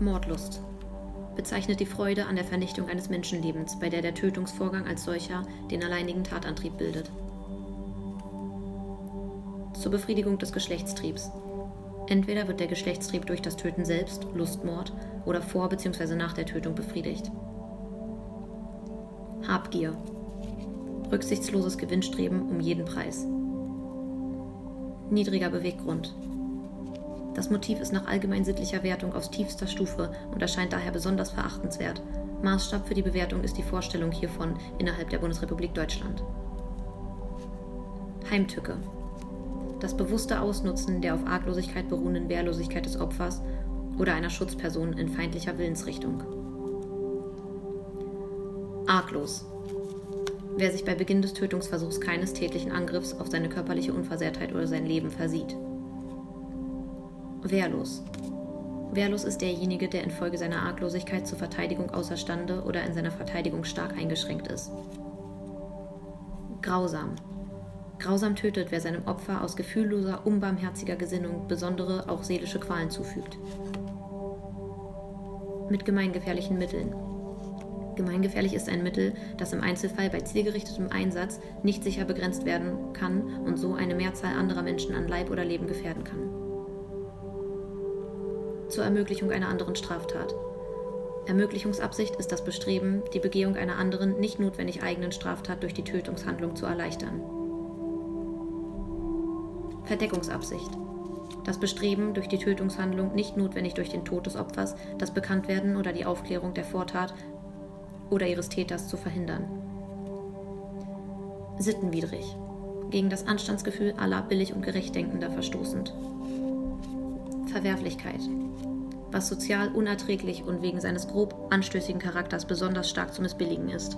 Mordlust bezeichnet die Freude an der Vernichtung eines Menschenlebens, bei der der Tötungsvorgang als solcher den alleinigen Tatantrieb bildet. Zur Befriedigung des Geschlechtstriebs. Entweder wird der Geschlechtstrieb durch das Töten selbst, Lustmord, oder vor bzw. nach der Tötung befriedigt. Habgier. Rücksichtsloses Gewinnstreben um jeden Preis. Niedriger Beweggrund. Das Motiv ist nach allgemein sittlicher Wertung aus tiefster Stufe und erscheint daher besonders verachtenswert. Maßstab für die Bewertung ist die Vorstellung hiervon innerhalb der Bundesrepublik Deutschland. Heimtücke. Das bewusste Ausnutzen der auf Arglosigkeit beruhenden Wehrlosigkeit des Opfers oder einer Schutzperson in feindlicher Willensrichtung. Arglos. Wer sich bei Beginn des Tötungsversuchs keines tätlichen Angriffs auf seine körperliche Unversehrtheit oder sein Leben versieht. Wehrlos. Wehrlos ist derjenige, der infolge seiner Arglosigkeit zur Verteidigung außerstande oder in seiner Verteidigung stark eingeschränkt ist. Grausam. Grausam tötet, wer seinem Opfer aus gefühlloser, unbarmherziger Gesinnung besondere, auch seelische Qualen zufügt. Mit gemeingefährlichen Mitteln. Gemeingefährlich ist ein Mittel, das im Einzelfall bei zielgerichtetem Einsatz nicht sicher begrenzt werden kann und so eine Mehrzahl anderer Menschen an Leib oder Leben gefährden kann. Zur Ermöglichung einer anderen Straftat. Ermöglichungsabsicht ist das Bestreben, die Begehung einer anderen, nicht notwendig eigenen Straftat durch die Tötungshandlung zu erleichtern. Verdeckungsabsicht. Das Bestreben, durch die Tötungshandlung, nicht notwendig durch den Tod des Opfers, das Bekanntwerden oder die Aufklärung der Vortat oder ihres Täters zu verhindern. Sittenwidrig. Gegen das Anstandsgefühl aller billig und gerecht Denkender verstoßend. Verwerflichkeit. Was sozial unerträglich und wegen seines grob anstößigen Charakters besonders stark zu missbilligen ist.